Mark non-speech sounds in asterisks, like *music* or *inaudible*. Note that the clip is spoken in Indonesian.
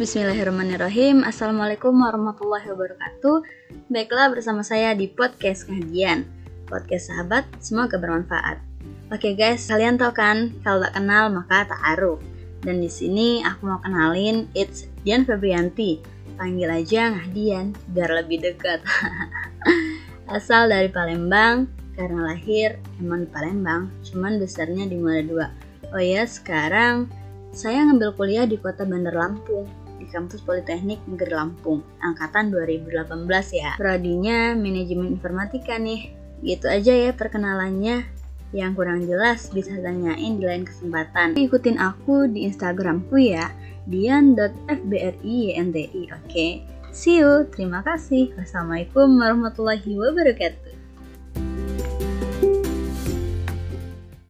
Bismillahirrahmanirrahim. Assalamualaikum warahmatullahi wabarakatuh. Baiklah bersama saya di podcast kajian. Podcast sahabat, semoga bermanfaat. Oke guys, kalian tahu kan Kalau tak kenal maka tak aruh. Dan di sini aku mau kenalin It's Dian Febrianti. Panggil aja Ngahdian biar lebih dekat. *laughs* Asal dari Palembang Karena lahir emang di Palembang Cuman besarnya di Muara Oh ya, sekarang saya ngambil kuliah di kota Bandar Lampung di kampus Politeknik Negeri Lampung, angkatan 2018 ya. Prodinya manajemen informatika nih. Gitu aja ya perkenalannya. Yang kurang jelas bisa tanyain di lain kesempatan. Ikutin aku di Instagramku ya, dian.fbriyndi, oke? Okay? See you, terima kasih. Wassalamualaikum warahmatullahi wabarakatuh.